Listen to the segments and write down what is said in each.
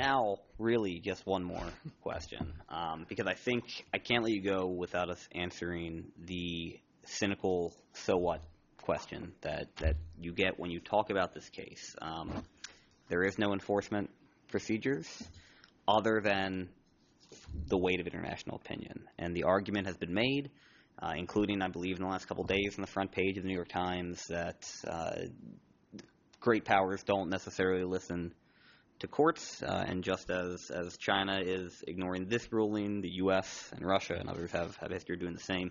now really just one more question um, because I think I can't let you go without us answering the cynical "so what" question that that you get when you talk about this case. Um, there is no enforcement procedures other than the weight of international opinion, and the argument has been made. Uh, including, I believe, in the last couple days on the front page of the New York Times, that uh, great powers don't necessarily listen to courts, uh, and just as, as China is ignoring this ruling, the U.S. and Russia and others have, have history of doing the same.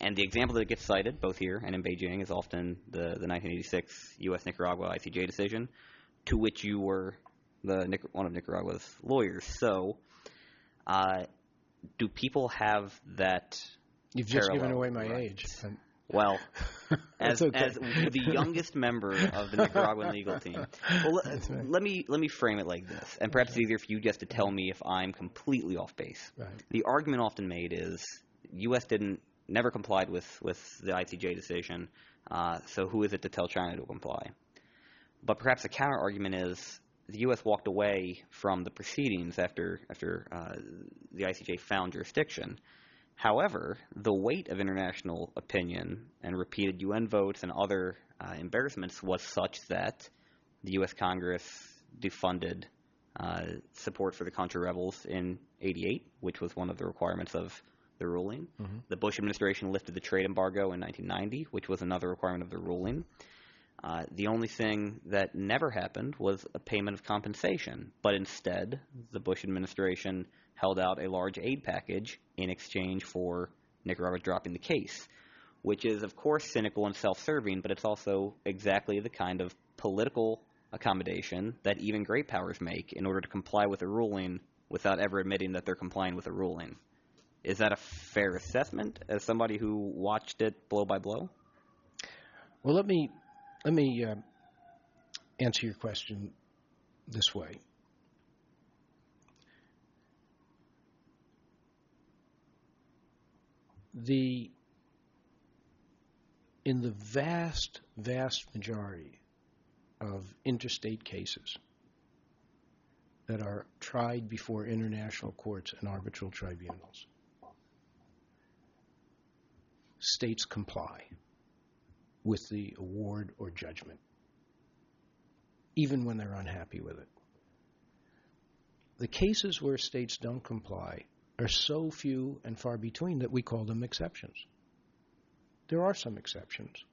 And the example that gets cited, both here and in Beijing, is often the, the 1986 U.S. Nicaragua ICJ decision, to which you were the one of Nicaragua's lawyers. So, uh, do people have that? You've just given away my right? age. Well, as, okay. as the youngest member of the Nicaraguan legal team, well, let, let me let me frame it like this, and perhaps it's easier for you just to tell me if I'm completely off base. Right. The argument often made is U.S. didn't never complied with with the ICJ decision, uh, so who is it to tell China to comply? But perhaps the counter argument is the U.S. walked away from the proceedings after after uh, the ICJ found jurisdiction. However, the weight of international opinion and repeated UN votes and other uh, embarrassments was such that the U.S. Congress defunded uh, support for the Contra rebels in '88, which was one of the requirements of the ruling. Mhm. The Bush administration lifted the trade embargo in 1990, which was another requirement of the ruling. Uh, the only thing that never happened was a payment of compensation, but instead, the Bush administration held out a large aid package in exchange for Nicaragua dropping the case, which is, of course, cynical and self serving, but it's also exactly the kind of political accommodation that even great powers make in order to comply with a ruling without ever admitting that they're complying with a ruling. Is that a fair assessment as somebody who watched it blow by blow? Well, let me let me uh, answer your question this way. The in the vast, vast majority of interstate cases that are tried before international courts and arbitral tribunals, states comply with the award or judgment, even when they're unhappy with it. The cases where states don't comply are so few and far between that we call them exceptions. There are some exceptions.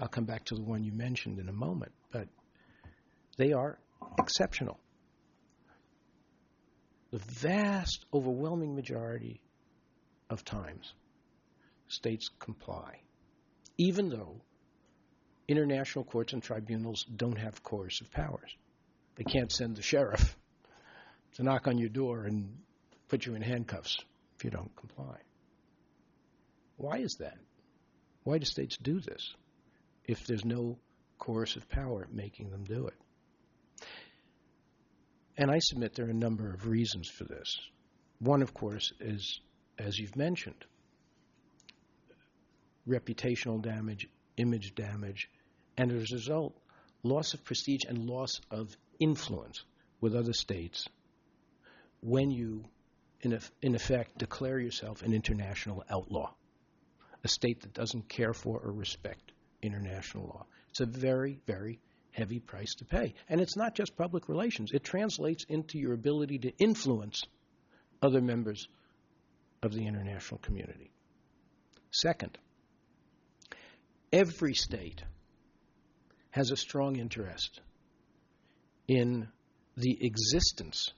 I'll come back to the one you mentioned in a moment, but they are exceptional. The vast, overwhelming majority of times, states comply even though international courts and tribunals don't have coercive powers. They can't send the sheriff to knock on your door and put you in handcuffs if you don't comply. Why is that? Why do states do this if there's no coercive power making them do it? And I submit there are a number of reasons for this. One, of course, is, as you've mentioned, reputational damage, image damage, and as a result, loss of prestige and loss of influence with other states when you, in, in effect, declare yourself an international outlaw, a state that doesn't care for or respect international law. It's a very, very heavy price to pay. And it's not just public relations, it translates into your ability to influence other members of the international community. Second, every state has a strong interest in the existence,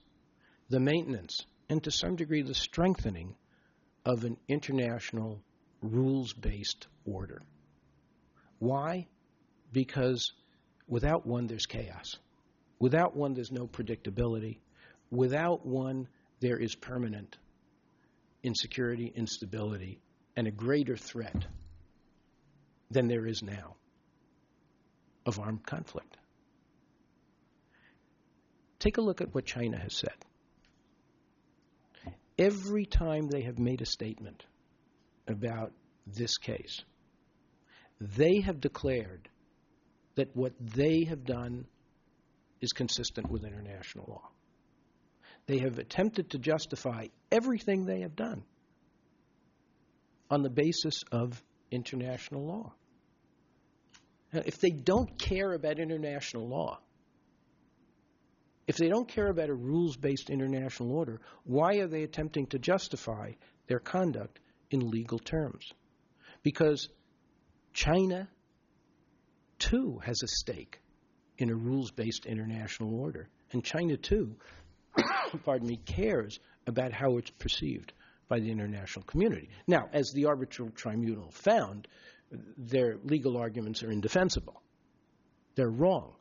the maintenance, and to some degree the strengthening of an international rules based order. Why? Because without one, there's chaos. Without one, there's no predictability. Without one, there is permanent insecurity, instability, and a greater threat than there is now of armed conflict. Take a look at what China has said. Every time they have made a statement about this case, they have declared that what they have done is consistent with international law. They have attempted to justify everything they have done on the basis of international law. If they don't care about international law, if they don't care about a rules based international order, why are they attempting to justify their conduct in legal terms? Because China, too, has a stake in a rules based international order. And China, too, pardon me, cares about how it's perceived by the international community. Now, as the arbitral tribunal found, their legal arguments are indefensible. They're wrong.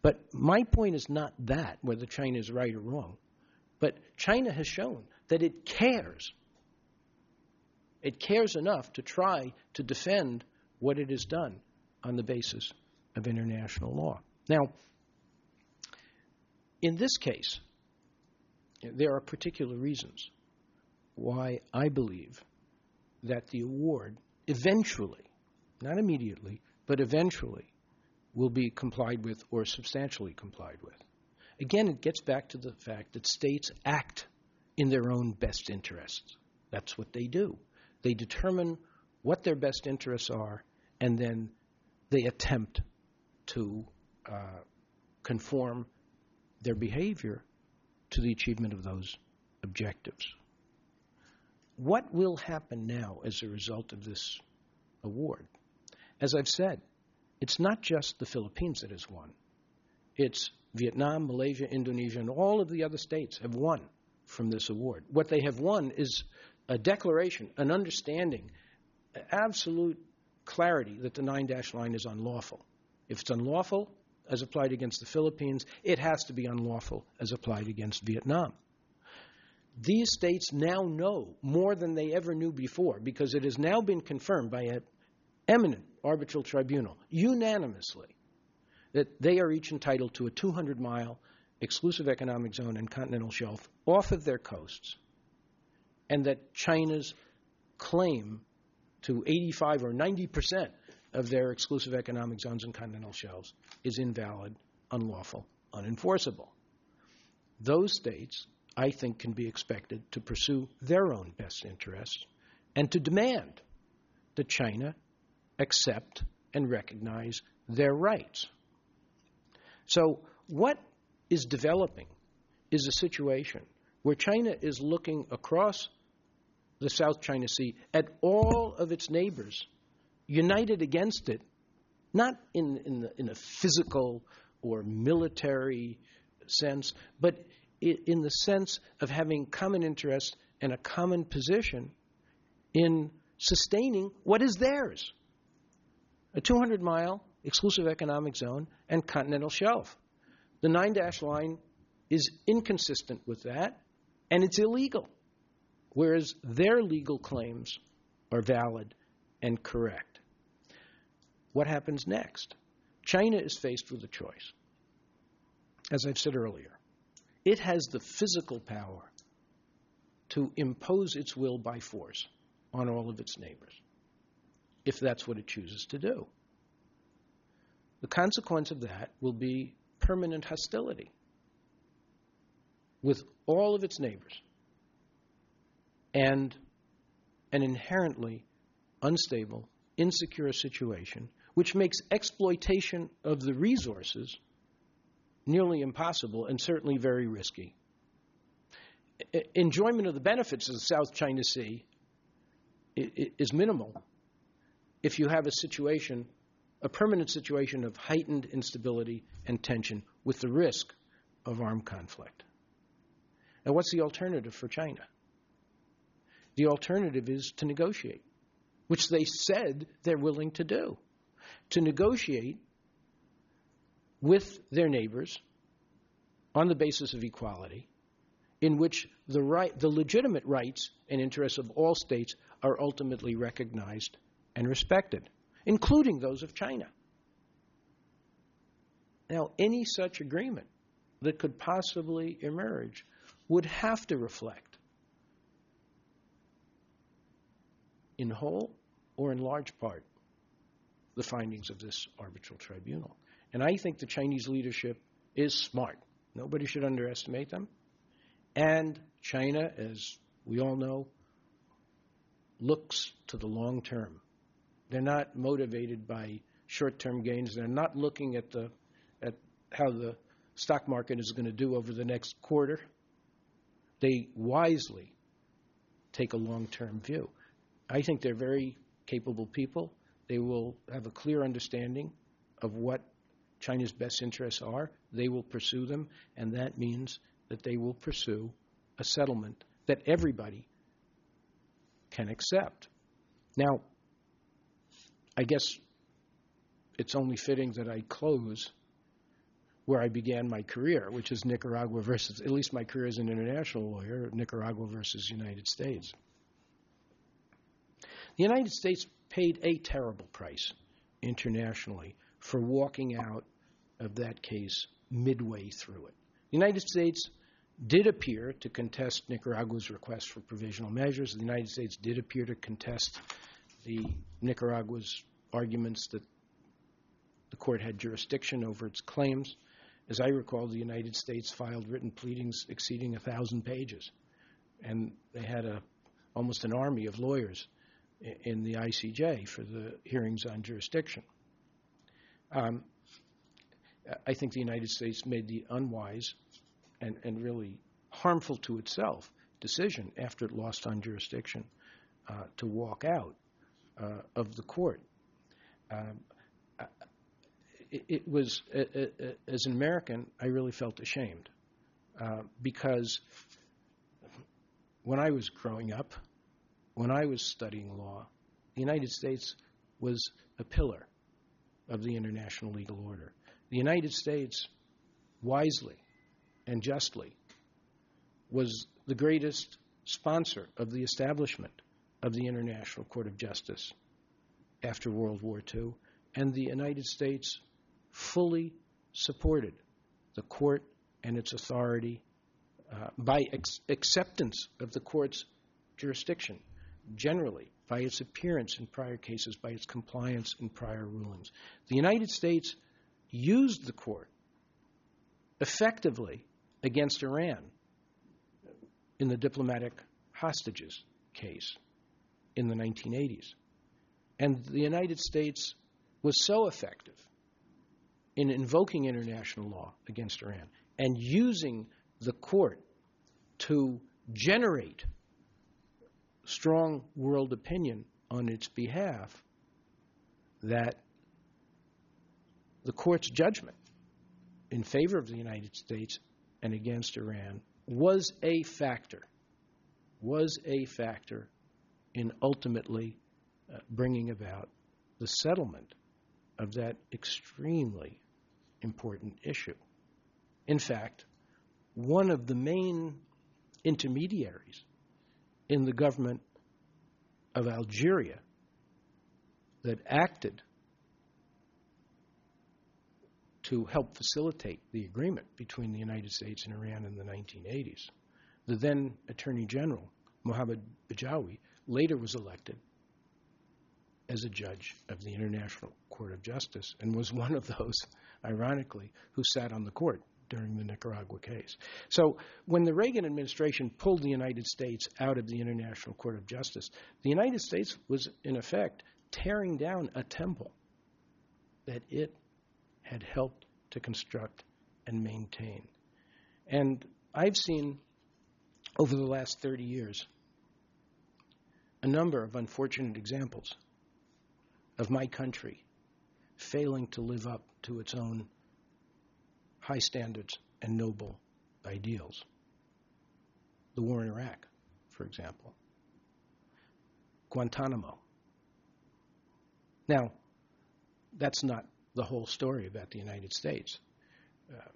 But my point is not that, whether China is right or wrong. But China has shown that it cares. It cares enough to try to defend what it has done on the basis of international law. Now, in this case, there are particular reasons why I believe that the award eventually, not immediately, but eventually, will be complied with or substantially complied with. Again, it gets back to the fact that states act in their own best interests. That's what they do. They determine what their best interests are, and then they attempt to uh, conform their behavior to the achievement of those objectives. What will happen now as a result of this award? As I've said, it's not just the Philippines that has won. It's Vietnam, Malaysia, Indonesia, and all of the other states have won from this award. What they have won is a declaration, an understanding, absolute clarity that the nine dash line is unlawful. If it's unlawful as applied against the Philippines, it has to be unlawful as applied against Vietnam. These states now know more than they ever knew before because it has now been confirmed by an eminent arbitral tribunal unanimously that they are each entitled to a 200 mile exclusive economic zone and continental shelf off of their coasts, and that China's claim to 85 or 90 percent of their exclusive economic zones and continental shelves is invalid, unlawful, unenforceable. Those states, I think, can be expected to pursue their own best interests and to demand that China accept and recognize their rights. So, what is developing is a situation where China is looking across the South China Sea at all of its neighbors united against it, not in, in, the, in a physical or military sense, but in the sense of having common interests and a common position in sustaining what is theirs a 200 mile exclusive economic zone and continental shelf. The nine dash line is inconsistent with that, and it's illegal, whereas their legal claims are valid and correct. What happens next? China is faced with a choice. As I've said earlier, it has the physical power to impose its will by force on all of its neighbors if that's what it chooses to do. The consequence of that will be permanent hostility with all of its neighbors and an inherently unstable, insecure situation, which makes exploitation of the resources nearly impossible and certainly very risky. Enjoyment of the benefits of the South China Sea is minimal if you have a situation, a permanent situation of heightened instability and tension with the risk of armed conflict. Now, what's the alternative for China? The alternative is to negotiate, which they said they're willing to do. To negotiate with their neighbors on the basis of equality, in which the, right, the legitimate rights and interests of all states are ultimately recognized and respected, including those of China. Now, any such agreement that could possibly emerge would have to reflect, in whole or in large part, the findings of this arbitral tribunal. And I think the Chinese leadership is smart. Nobody should underestimate them. And China, as we all know, looks to the long term. They're not motivated by short-term gains. They're not looking at the at how the stock market is going to do over the next quarter. They wisely take a long-term view. I think they're very capable people. They will have a clear understanding of what China's best interests are. They will pursue them, and that means that they will pursue a settlement that everybody can accept. Now, I guess it's only fitting that I close where I began my career, which is Nicaragua versus, at least my career as an international lawyer, Nicaragua versus United States. The United States paid a terrible price internationally for walking out of that case midway through it. The United States did appear to contest Nicaragua's request for provisional measures. The United States did appear to contest the Nicaragua's arguments that the court had jurisdiction over its claims. As I recall, the United States filed written pleadings exceeding a thousand pages, and they had a almost an army of lawyers in the ICJ for the hearings on jurisdiction. Um, I think the United States made the unwise and, really harmful to itself decision after it lost on jurisdiction uh, to walk out of the court. Um, it, it, was, uh, uh, uh, as an American, I really felt ashamed uh, because when I was growing up, when I was studying law, the United States was a pillar of the international legal order. The United States, wisely and justly, was the greatest sponsor of the establishment of the International Court of Justice after World War II, and the United States fully supported the court and its authority uh, by ex- acceptance of the court's jurisdiction generally, by its appearance in prior cases, by its compliance in prior rulings. The United States used the court effectively against Iran in the diplomatic hostages case in the 1980s. And the United States was so effective in invoking international law against Iran and using the court to generate strong world opinion on its behalf that the court's judgment in favor of the United States and against Iran was a factor, was a factor in ultimately uh, bringing about the settlement of that extremely important issue. In fact, one of the main intermediaries in the government of Algeria that acted to help facilitate the agreement between the United States and Iran in the 1980s. The then Attorney General, Mohammed Bedjaoui, later was elected as a judge of the International Court of Justice and was one of those, ironically, who sat on the court during the Nicaragua case. So when the Reagan administration pulled the United States out of the International Court of Justice, the United States was, in effect, tearing down a temple that it had helped to construct and maintain. And I've seen over the last 30 years a number of unfortunate examples of my country failing to live up to its own high standards and noble ideals. The war in Iraq, for example. Guantanamo. Now, that's not the whole story about the United States. Uh,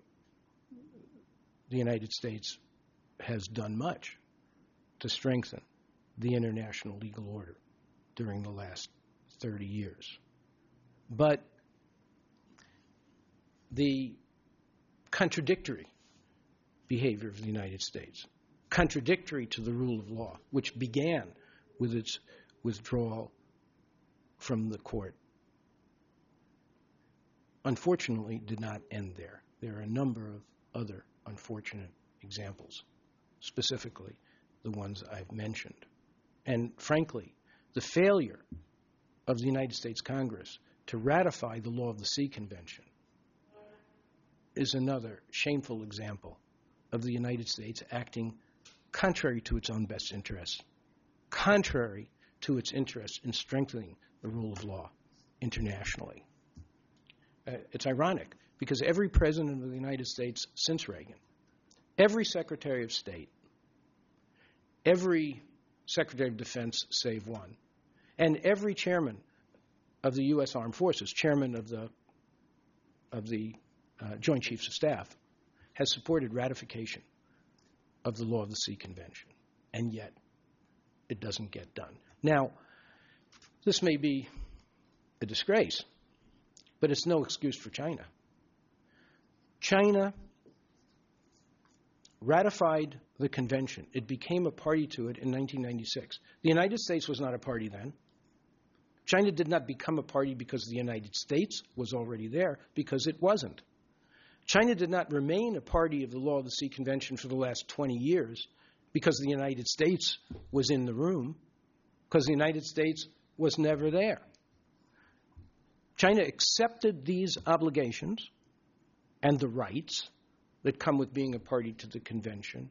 the United States has done much to strengthen the international legal order during the last 30 years. But the contradictory behavior of the United States, contradictory to the rule of law, which began with its withdrawal from the court, unfortunately did not end there. there are a number of other unfortunate examples, specifically the ones I've mentioned. And frankly, the failure of the United States Congress to ratify the Law of the Sea Convention is another shameful example of the United States acting contrary to its own best interests, contrary to its interest in strengthening the rule of law internationally. Uh, it's ironic because every president of the United States since Reagan, every Secretary of State, every Secretary of Defense, save one, and every chairman of the U.S. Armed Forces, chairman of the of the uh, Joint Chiefs of Staff, has supported ratification of the Law of the Sea Convention, and yet it doesn't get done. Now, this may be a disgrace, but it's no excuse for China. China ratified the convention. It became a party to it in 1996. The United States was not a party then. China did not become a party because the United States was already there, because it wasn't. China did not remain a party of the Law of the Sea Convention for the last 20 years because the United States was in the room, because the United States was never there. China accepted these obligations and the rights that come with being a party to the convention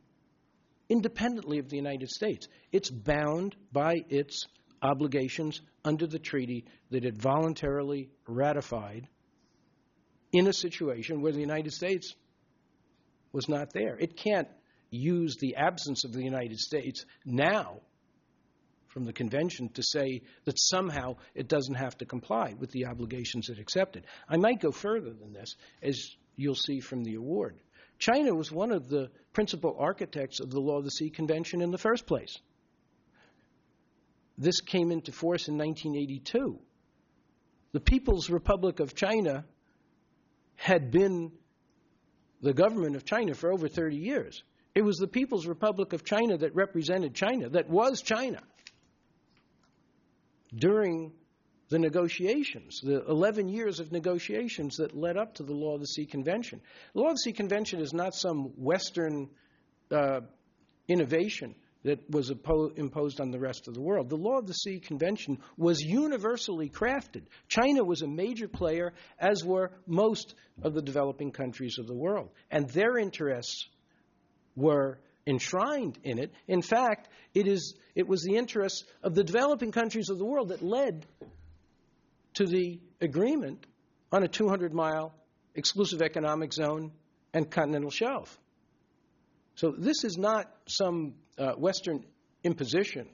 independently of the United States. It's bound by its obligations under the treaty that it voluntarily ratified in a situation where the United States was not there. It can't use the absence of the United States now from the convention to say that somehow it doesn't have to comply with the obligations it accepted. I might go further than this, as you'll see from the award. China was one of the principal architects of the Law of the Sea Convention in the first place. This came into force in 1982. The People's Republic of China had been the government of China for over 30 years. It was the People's Republic of China that represented China, that was China, during the negotiations, the 11 years of negotiations that led up to the Law of the Sea Convention. The Law of the Sea Convention is not some Western uh, innovation that was imposed on the rest of the world. The Law of the Sea Convention was universally crafted. China was a major player, as were most of the developing countries of the world. And their interests were enshrined in it. In fact, it, is, it was the interests of the developing countries of the world that led to the agreement on a 200 mile exclusive economic zone and continental shelf. So this is not some uh, Western imposition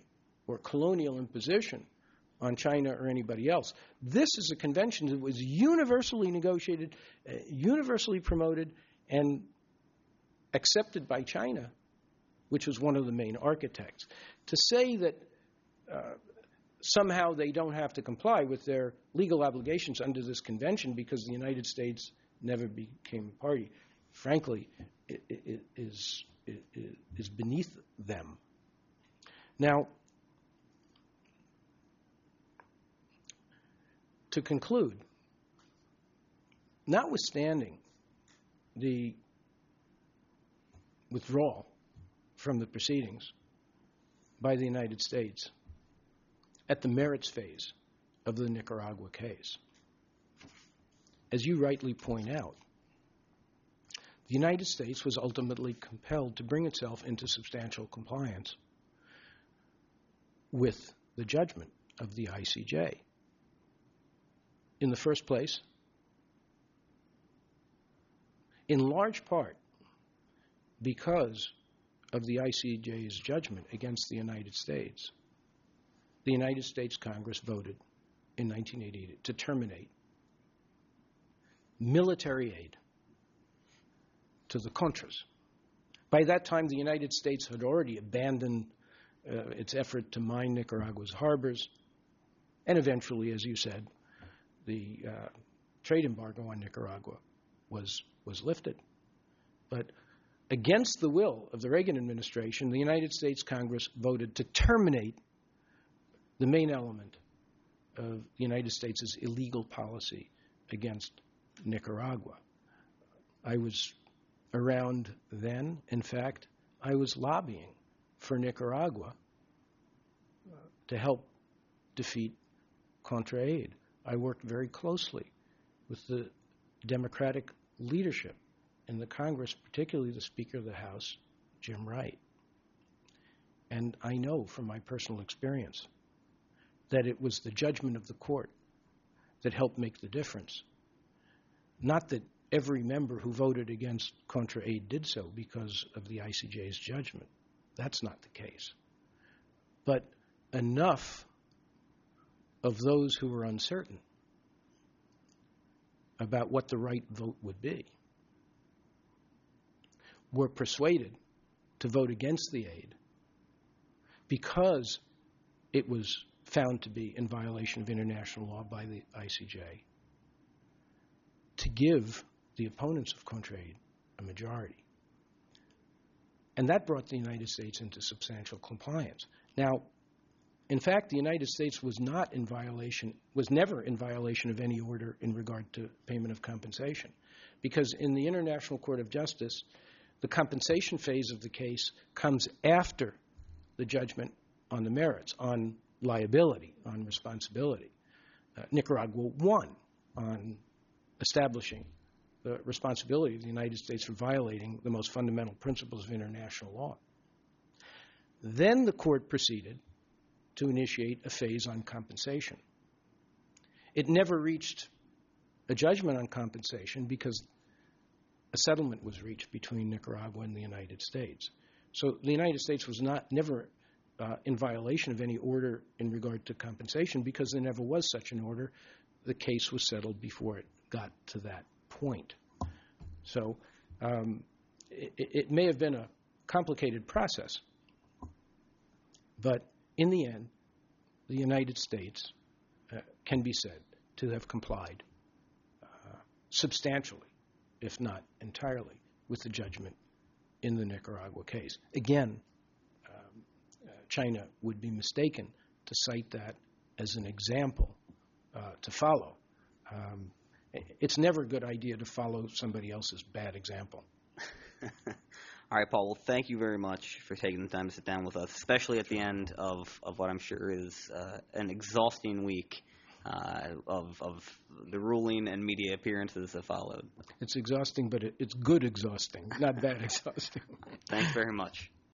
or colonial imposition on China or anybody else. This is a convention that was universally negotiated, uh, universally promoted, and accepted by China, which was one of the main architects. To say that uh, somehow they don't have to comply with their legal obligations under this convention because the United States never became a party, frankly, it, it is is beneath them. Now, to conclude, notwithstanding the withdrawal from the proceedings by the United States at the merits phase of the Nicaragua case, as you rightly point out, the United States was ultimately compelled to bring itself into substantial compliance with the judgment of the ICJ. In the first place, in large part because of the ICJ's judgment against the United States, the United States Congress voted in 1988 to terminate military aid to the Contras. By that time, the United States had already abandoned uh, its effort to mine Nicaragua's harbors, and eventually, as you said, the uh, trade embargo on Nicaragua was was lifted. But against the will of the Reagan administration, the United States Congress voted to terminate the main element of the United States' illegal policy against Nicaragua. I was around then. In fact, I was lobbying for Nicaragua to help defeat Contra Aid. I worked very closely with the Democratic leadership in the Congress, particularly the Speaker of the House, Jim Wright. And I know from my personal experience that it was the judgment of the court that helped make the difference. Not that every member who voted against Contra Aid did so because of the ICJ's judgment. That's not the case. But enough of those who were uncertain about what the right vote would be were persuaded to vote against the aid because it was found to be in violation of international law by the ICJ to give the opponents of Contra Aid a majority. And that brought the United States into substantial compliance. Now, in fact, the United States was not in violation, was never in violation of any order in regard to payment of compensation. Because in the International Court of Justice, the compensation phase of the case comes after the judgment on the merits, on liability, on responsibility. Uh, Nicaragua won on establishing the responsibility of the United States for violating the most fundamental principles of international law. Then the court proceeded to initiate a phase on compensation. It never reached a judgment on compensation because a settlement was reached between Nicaragua and the United States. So the United States was not never uh, in violation of any order in regard to compensation because there never was such an order. The case was settled before it got to that point. So um, it, it may have been a complicated process, but in the end, the United States uh, can be said to have complied uh, substantially, if not entirely, with the judgment in the Nicaragua case. Again, China would be mistaken to cite that as an example uh, to follow. Um, it's never a good idea to follow somebody else's bad example. All right, Paul. Well, thank you very much for taking the time to sit down with us, especially at the end of, of what I'm sure is uh, an exhausting week uh, of, of the ruling and media appearances that followed. It's exhausting, but it, it's good exhausting, not bad exhausting. Thanks very much.